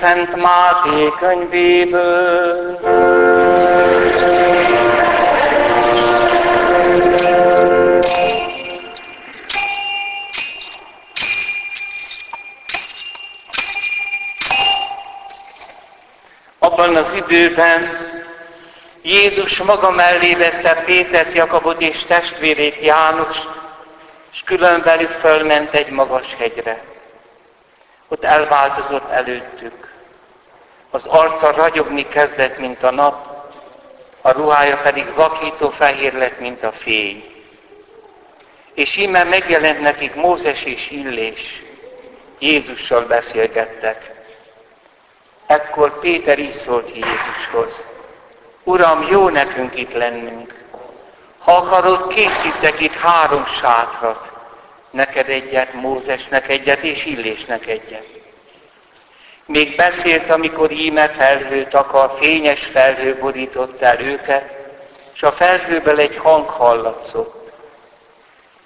Szent Máté könyvéből. Abban az időben Jézus maga mellé vette Pétert, Jakabot és testvérét János, és külön velük fölment egy magas hegyre. Ott elváltozott előttük. Az arca ragyogni kezdett, mint a nap, a ruhája pedig vakító fehér lett, mint a fény. És íme megjelent nekik Mózes és Illés. Jézussal beszélgettek. Ekkor Péter így szólt Jézushoz. Uram, jó nekünk itt lennünk. Ha akarod, készítek itt három sátrat. Neked egyet, Mózesnek egyet, és Illésnek egyet. Még beszélt, amikor íme felhőt akar, fényes felhő borított el őket, és a felhőből egy hang hallatszott.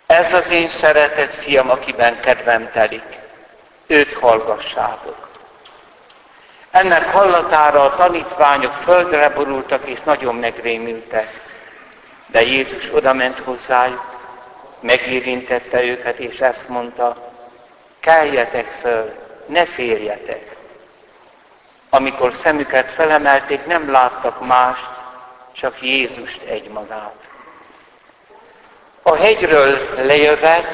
Ez az én szeretett fiam, akiben kedvem telik. Őt hallgassátok. Ennek hallatára a tanítványok földre borultak és nagyon megrémültek. De Jézus odament hozzájuk, megérintette őket, és ezt mondta, keljetek föl, ne férjetek. Amikor szemüket felemelték, nem láttak mást, csak Jézust egymagát. A hegyről lejövet,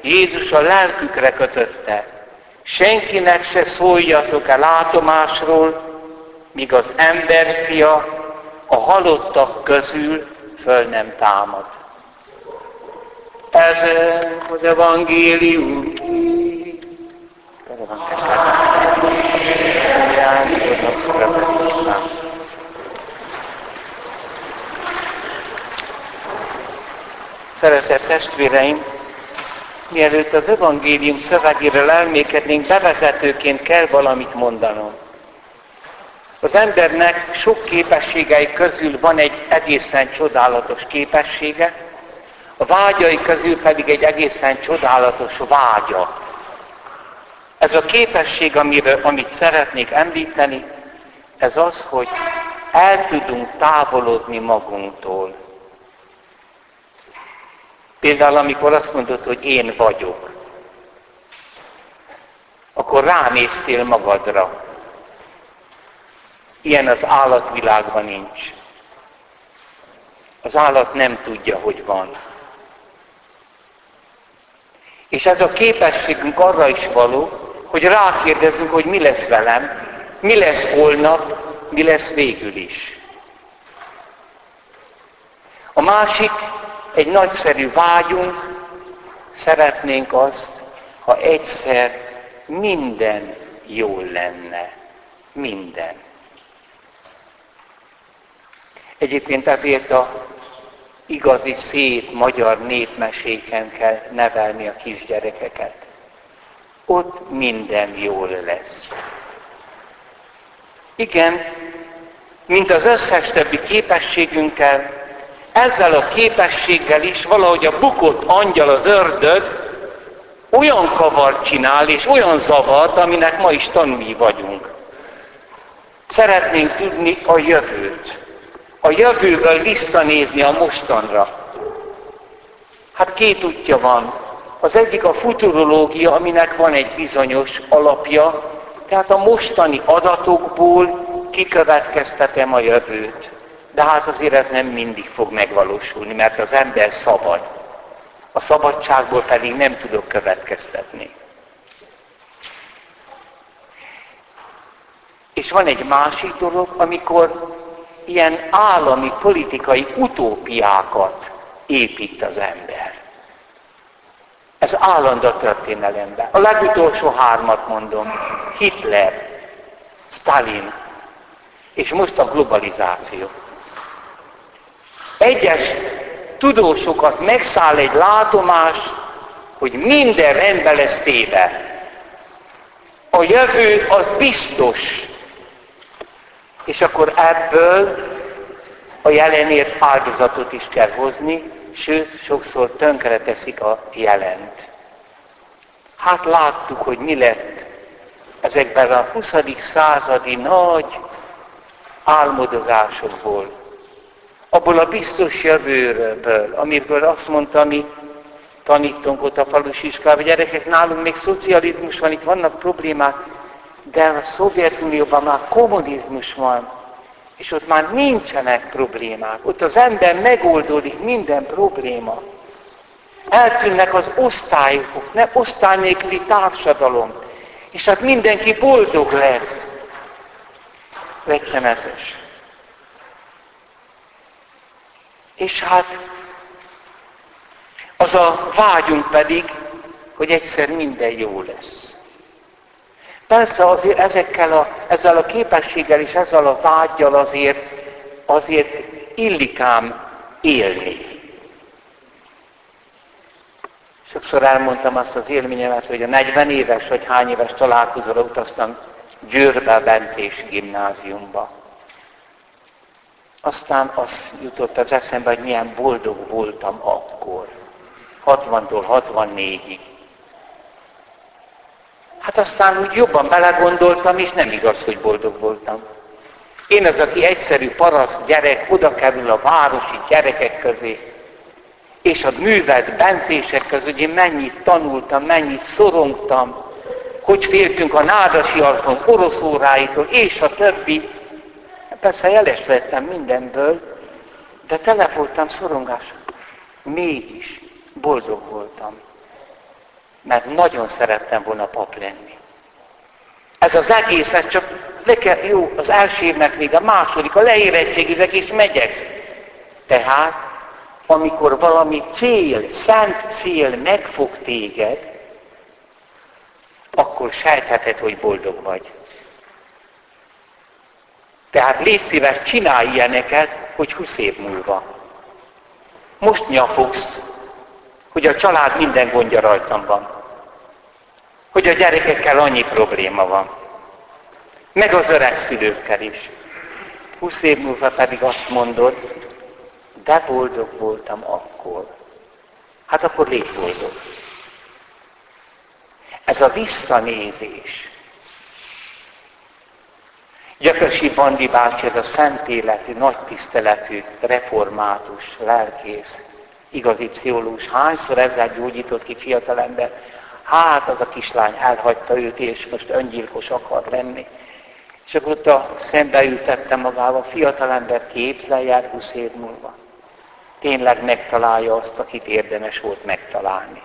Jézus a lelkükre kötötte, senkinek se szóljatok el látomásról, míg az emberfia a halottak közül föl nem támad. Ez az evangélium. Szeretett testvéreim, mielőtt az evangélium szövegéről elmékednénk, bevezetőként kell valamit mondanom. Az embernek sok képességei közül van egy egészen csodálatos képessége, a vágyai közül pedig egy egészen csodálatos vágya. Ez a képesség, amiről, amit szeretnék említeni, ez az, hogy el tudunk távolodni magunktól. Például, amikor azt mondod, hogy én vagyok, akkor ránéztél magadra. Ilyen az állatvilágban nincs. Az állat nem tudja, hogy van. És ez a képességünk arra is való, hogy rákérdezünk, hogy mi lesz velem, mi lesz holnap, mi lesz végül is. A másik, egy nagyszerű vágyunk, szeretnénk azt, ha egyszer minden jól lenne. Minden. Egyébként azért a igazi szép magyar népmeséken kell nevelni a kisgyerekeket. Ott minden jól lesz. Igen, mint az összes többi képességünkkel, ezzel a képességgel is valahogy a bukott angyal, az ördög olyan kavart csinál, és olyan zavart, aminek ma is tanúi vagyunk. Szeretnénk tudni a jövőt. A jövőből visszanézni a mostanra. Hát két útja van. Az egyik a futurológia, aminek van egy bizonyos alapja, tehát a mostani adatokból kikövetkeztetem a jövőt. De hát azért ez nem mindig fog megvalósulni, mert az ember szabad. A szabadságból pedig nem tudok következtetni. És van egy másik dolog, amikor ilyen állami politikai utópiákat épít az ember. Ez állandó történelemben. A legutolsó hármat mondom. Hitler, Stalin, és most a globalizáció. Egyes tudósokat megszáll egy látomás, hogy minden rendben lesz téve. A jövő az biztos. És akkor ebből a jelenért áldozatot is kell hozni, sőt, sokszor tönkre teszik a jelent. Hát láttuk, hogy mi lett ezekben a 20. századi nagy álmodozásokból, abból a biztos jövőről, amiről azt mondta, mi tanítunk ott a falus iskolában, gyerekek, nálunk még szocializmus van, itt vannak problémák, de a Szovjetunióban már kommunizmus van, és ott már nincsenek problémák. Ott az ember megoldódik minden probléma. Eltűnnek az osztályok, ne osztály nélküli társadalom. És hát mindenki boldog lesz. Rettenetes. És hát az a vágyunk pedig, hogy egyszer minden jó lesz. Persze azért ezekkel a, ezzel a képességgel és ezzel a vágyjal azért, azért illikám élni. Sokszor elmondtam azt az élményemet, hogy a 40 éves, vagy hány éves találkozóra utaztam Győrbe, Bentés gimnáziumba. Aztán azt jutott az eszembe, hogy milyen boldog voltam akkor. 60-tól 64-ig. Hát aztán úgy jobban belegondoltam, és nem igaz, hogy boldog voltam. Én az, aki egyszerű paraszt gyerek, oda kerül a városi gyerekek közé, és a művelt bencések között, én mennyit tanultam, mennyit szorongtam, hogy féltünk a nádasi arcon orosz óráitól, és a többi. Persze jeles lettem mindenből, de tele voltam szorongás. Mégis boldog voltam. Mert nagyon szerettem volna pap lenni. Ez az egész, ez csak le kell, jó, az első évnek még a második, a leérettségizek, és megyek. Tehát, amikor valami cél, szent cél megfog téged, akkor sejtheted, hogy boldog vagy. Tehát légy szíves, csinálj ilyeneket, hogy 20 év múlva. Most nyafogsz, hogy a család minden gondja rajtam van. Hogy a gyerekekkel annyi probléma van. Meg az öreg szülőkkel is. 20 év múlva pedig azt mondod, de boldog voltam akkor. Hát akkor légy boldog. Ez a visszanézés. Gyökösi Bandi bácsi, ez a szent életű, nagy tiszteletű, református, lelkész, igazi pszichológus, hányszor ezzel gyógyított ki fiatalember, hát az a kislány elhagyta őt, és most öngyilkos akar lenni. És akkor ott a szembe ültette magával, fiatalember képzelj 20 év múlva. Tényleg megtalálja azt, akit érdemes volt megtalálni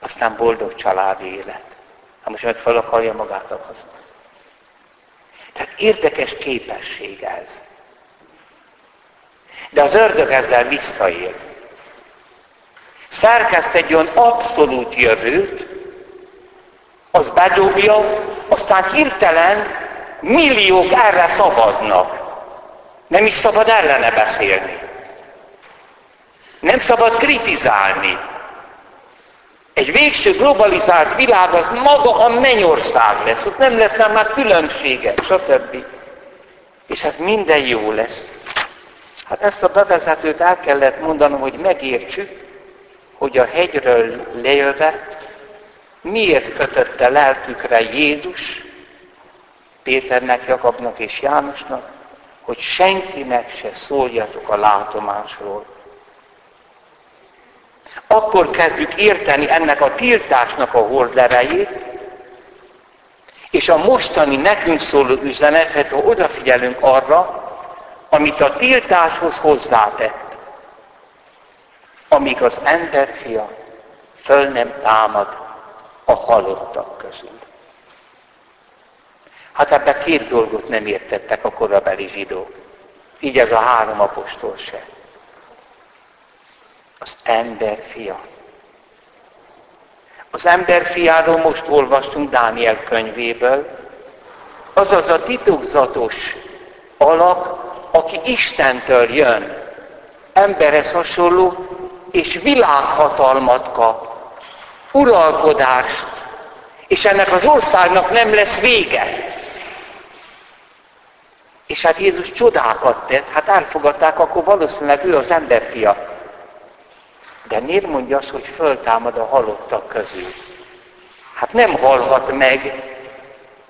aztán boldog családi élet. Hát most meg fel akarja magát akazni. Tehát érdekes képesség ez. De az ördög ezzel visszaél. Szerkeszt egy olyan abszolút jövőt, az bedobja, aztán hirtelen milliók erre szavaznak. Nem is szabad ellene beszélni. Nem szabad kritizálni. Egy végső globalizált világ az maga a mennyország lesz, ott nem lesz már különbségek, stb. És hát minden jó lesz. Hát ezt a bevezetőt el kellett mondanom, hogy megértsük, hogy a hegyről lejöve miért kötötte lelkükre Jézus, Péternek, Jakabnak és Jánosnak, hogy senkinek se szóljatok a látomásról. Akkor kezdjük érteni ennek a tiltásnak a horderejét, és a mostani nekünk szóló üzenetet, ha odafigyelünk arra, amit a tiltáshoz hozzátett, amíg az emberfia föl nem támad a halottak közül. Hát ebbe két dolgot nem értettek a korabeli zsidók. Így ez a három apostol se az ember fia. Az ember fiáról most olvastunk Dániel könyvéből, azaz a titokzatos alak, aki Istentől jön, emberhez hasonló, és világhatalmat kap, uralkodást, és ennek az országnak nem lesz vége. És hát Jézus csodákat tett, hát elfogadták, akkor valószínűleg ő az emberfia. De miért mondja azt, hogy föltámad a halottak közül? Hát nem halhat meg,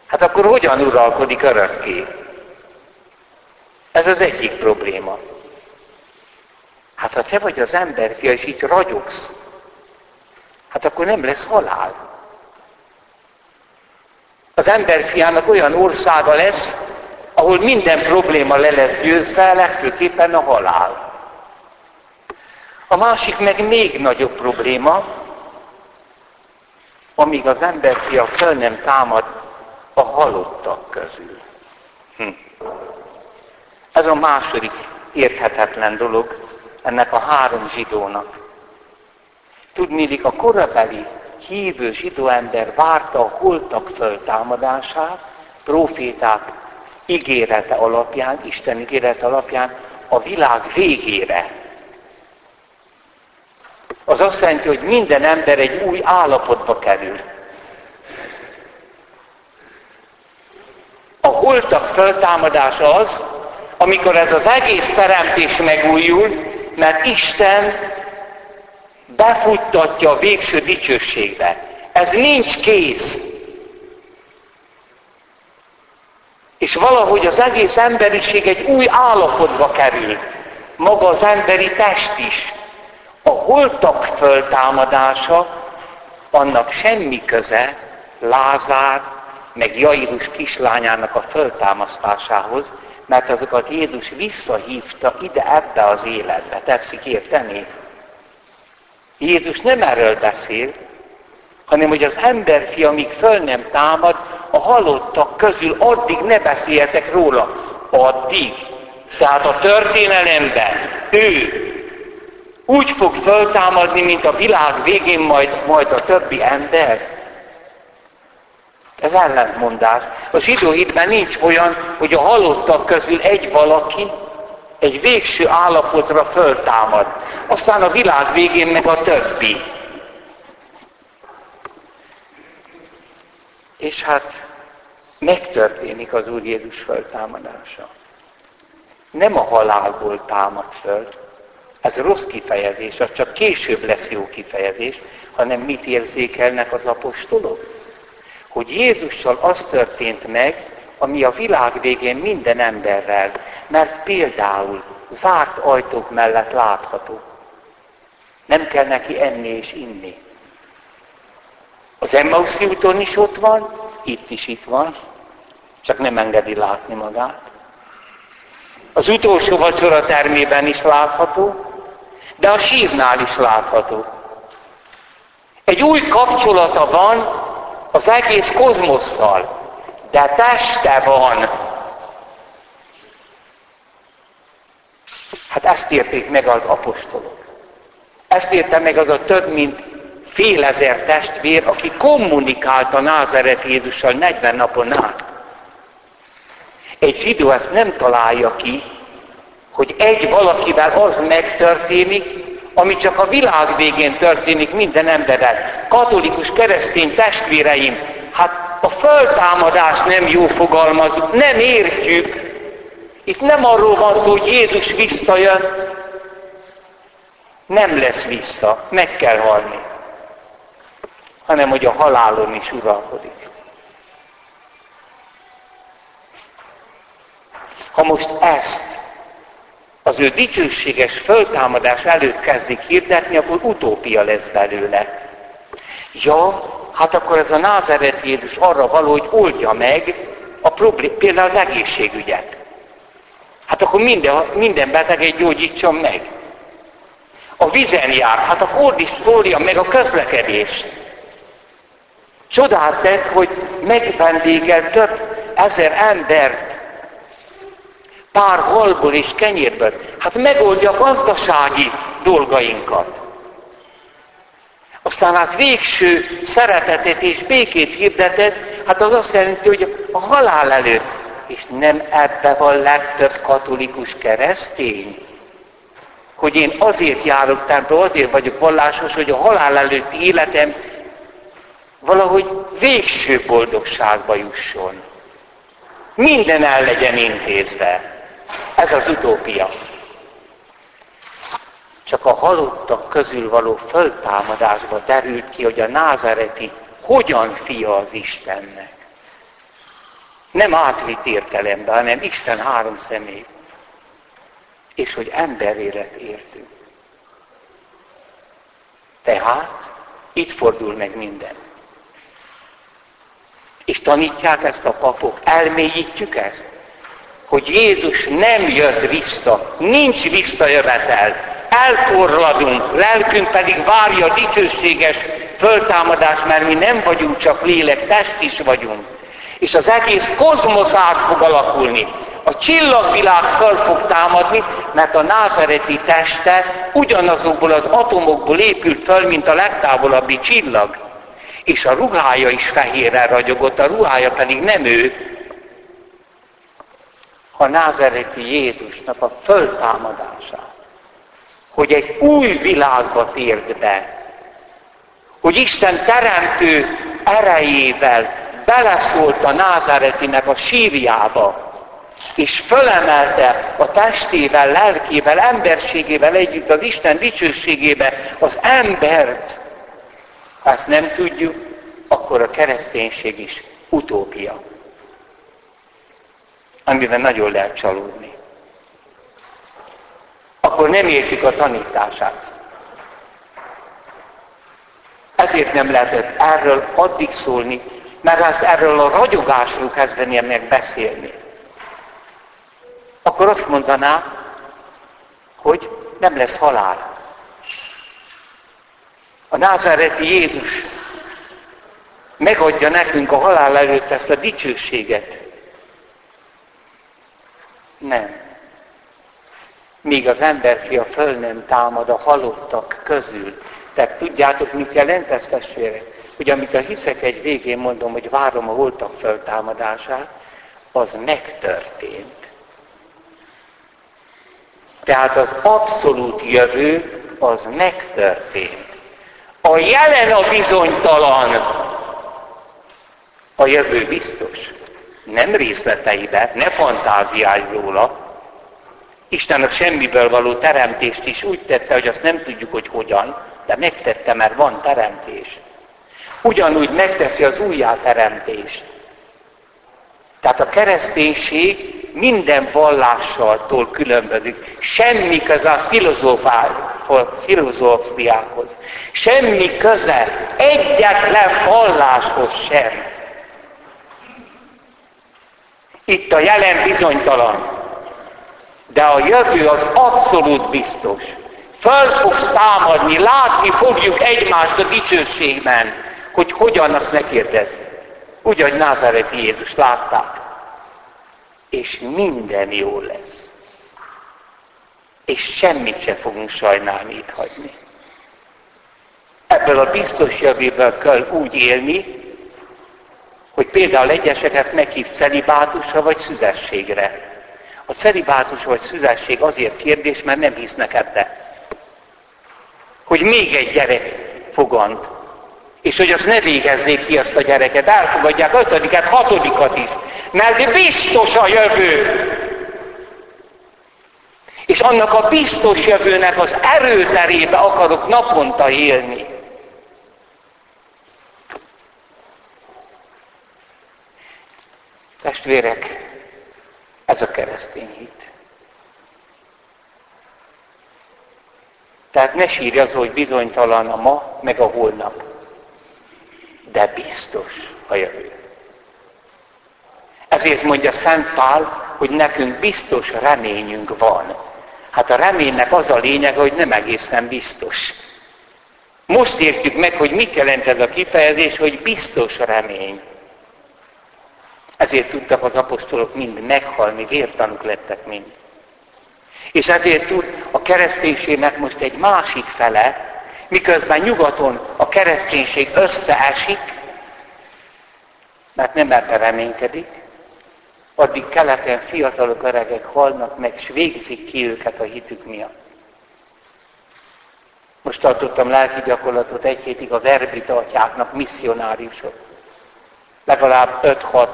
hát akkor hogyan uralkodik örökké? Ez az egyik probléma. Hát ha te vagy az emberfia, és így ragyogsz, hát akkor nem lesz halál. Az emberfiának olyan országa lesz, ahol minden probléma le lesz győzve, legfőképpen a halál. A másik meg még nagyobb probléma, amíg az emberfia föl nem támad a halottak közül. Hm. Ez a második érthetetlen dolog ennek a három zsidónak. Tudnélik, a korabeli hívő zsidó ember várta a holtak föltámadását, proféták ígérete alapján, Isten ígérete alapján a világ végére. Az azt jelenti, hogy minden ember egy új állapotba kerül. A holtak föltámadása az, amikor ez az egész teremtés megújul, mert Isten befuttatja a végső dicsőségbe. Ez nincs kész. És valahogy az egész emberiség egy új állapotba kerül. Maga az emberi test is. A holtak föltámadása, annak semmi köze Lázár, meg Jairus kislányának a föltámasztásához, mert azokat Jézus visszahívta ide ebbe az életbe. Tetszik érteni? Jézus nem erről beszél, hanem hogy az emberfi, amíg föl nem támad, a halottak közül addig ne beszéljetek róla. Addig. Tehát a történelemben ő úgy fog föltámadni, mint a világ végén majd, majd a többi ember. Ez ellentmondás. A zsidó hitben nincs olyan, hogy a halottak közül egy valaki egy végső állapotra föltámad. Aztán a világ végén meg a többi. És hát megtörténik az Úr Jézus föltámadása. Nem a halálból támad föl, ez rossz kifejezés, az csak később lesz jó kifejezés, hanem mit érzékelnek az apostolok? Hogy Jézussal az történt meg, ami a világ végén minden emberrel, mert például zárt ajtók mellett látható. Nem kell neki enni és inni. Az Emmauszi úton is ott van, itt is itt van, csak nem engedi látni magát. Az utolsó vacsora termében is látható, de a sírnál is látható. Egy új kapcsolata van az egész kozmosszal, de teste van. Hát ezt érték meg az apostolok. Ezt érte meg az a több mint fél ezer testvér, aki kommunikálta Názeret Jézussal 40 napon át. Egy zsidó ezt nem találja ki, hogy egy valakivel az megtörténik, ami csak a világ végén történik minden emberrel. Katolikus keresztény testvéreim, hát a föltámadás nem jó fogalmazunk, nem értjük. Itt nem arról van szó, hogy Jézus visszajön, nem lesz vissza, meg kell halni, hanem hogy a halálon is uralkodik. Ha most ezt az ő dicsőséges föltámadás előtt kezdik hirdetni, akkor utópia lesz belőle. Ja, hát akkor ez a názeret Jézus arra való, hogy oldja meg a problém, például az egészségügyet. Hát akkor minden, minden beteget gyógyítson meg. A vizen jár, hát akkor szólja meg a közlekedést. Csodát tett, hogy megvendégel több ezer embert pár halból és kenyérből. Hát megoldja a gazdasági dolgainkat. Aztán hát végső szeretetet és békét hirdetett, hát az azt jelenti, hogy a halál előtt. És nem ebbe van legtöbb katolikus keresztény. Hogy én azért járok templom, azért vagyok vallásos, hogy a halál előtti életem valahogy végső boldogságba jusson. Minden el legyen intézve. Ez az utópia. csak a halottak közül való föltámadásba derült ki, hogy a názareti hogyan fia az Istennek. Nem átvitt értelemben, hanem Isten három személy. És hogy emberélet értünk. Tehát itt fordul meg minden. És tanítják ezt a papok, elmélyítjük ezt, hogy Jézus nem jött vissza, nincs visszajövetel, elforradunk, lelkünk pedig várja a dicsőséges föltámadás, mert mi nem vagyunk csak lélek, test is vagyunk. És az egész kozmosz át fog alakulni. A csillagvilág föl fog támadni, mert a názareti teste ugyanazokból az atomokból épült föl, mint a legtávolabbi csillag. És a ruhája is fehérre ragyogott, a ruhája pedig nem ő, a názareti Jézusnak a föltámadását. Hogy egy új világba tért be. Hogy Isten teremtő erejével beleszólt a názáretinek a sírjába, és fölemelte a testével, lelkével, emberségével együtt az Isten dicsőségébe az embert. Ha ezt nem tudjuk, akkor a kereszténység is utópia, amiben nagyon lehet csalódni. Akkor nem értjük a tanítását. Ezért nem lehetett erről addig szólni, mert ezt erről a ragyogásról kezdenie meg beszélni, akkor azt mondaná, hogy nem lesz halál. A názáreti Jézus megadja nekünk a halál előtt ezt a dicsőséget. Nem. Míg az emberfia föl nem támad a halottak közül. Tehát tudjátok, mit jelent ez testvérek? hogy amit a hiszek egy végén mondom, hogy várom a holtak föltámadását, az megtörtént. Tehát az abszolút jövő az megtörtént. A jelen a bizonytalan, a jövő biztos. Nem részleteibe, ne fantáziálj róla. Isten a semmiből való teremtést is úgy tette, hogy azt nem tudjuk, hogy hogyan, de megtette, mert van teremtés ugyanúgy megteszi az újjáteremtést. Tehát a kereszténység minden vallással különbözik. Semmi köze a filozófiához. Semmi köze egyetlen valláshoz sem. Itt a jelen bizonytalan. De a jövő az abszolút biztos. Föl fogsz támadni, látni fogjuk egymást a dicsőségben hogy hogyan, azt ne kérdezz. Úgy, hogy Názáreti Jézus látták. És minden jó lesz. És semmit se fogunk sajnálni itt hagyni. Ebből a biztos jövőből kell úgy élni, hogy például egyeseket meghív celibátusra vagy szüzességre. A celibátus vagy szüzesség azért kérdés, mert nem hisznek ebbe. Hogy még egy gyerek fogant, és hogy azt ne végezzék ki azt a gyereket, elfogadják ötödiket, hatodikat is. Mert biztos a jövő. És annak a biztos jövőnek az erőterébe akarok naponta élni. Testvérek, ez a keresztény hit. Tehát ne sírj az, hogy bizonytalan a ma, meg a holnap de biztos a jövő. Ezért mondja Szent Pál, hogy nekünk biztos reményünk van. Hát a reménynek az a lényeg, hogy nem egészen biztos. Most értjük meg, hogy mit jelent ez a kifejezés, hogy biztos remény. Ezért tudtak az apostolok mind meghalni, vértanuk lettek mind. És ezért tud a kereszténységnek most egy másik fele, miközben nyugaton a kereszténység összeesik, mert nem ebben reménykedik, addig keleten fiatalok, öregek halnak meg, és végzik ki őket a hitük miatt. Most tartottam lelki gyakorlatot egy hétig a verbita atyáknak, misszionáriusok. Legalább 5-6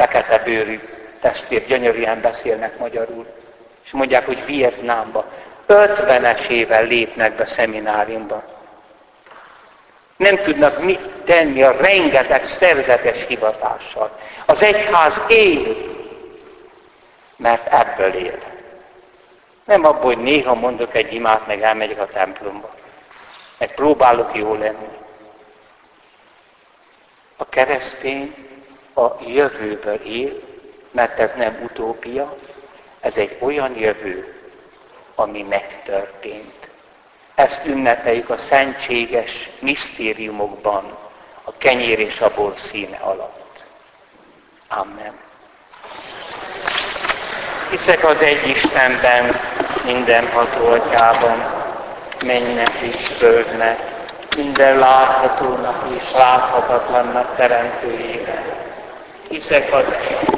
fekete bőrű testvér gyönyörűen beszélnek magyarul. És mondják, hogy Vietnámba 50-es éven lépnek be szemináriumba. Nem tudnak mit tenni a rengeteg szerzetes hivatással. Az egyház él, mert ebből él. Nem abból, hogy néha mondok egy imát, meg elmegyek a templomba. Meg próbálok jó lenni. A keresztény a jövőből él, mert ez nem utópia, ez egy olyan jövő, ami megtörtént. Ezt ünnepeljük a szentséges misztériumokban, a kenyér és a bor színe alatt. Amen. Hiszek az egy Istenben, mindenható atyában, mennek és földnek, minden láthatónak és láthatatlannak teremtőjében. Hiszek az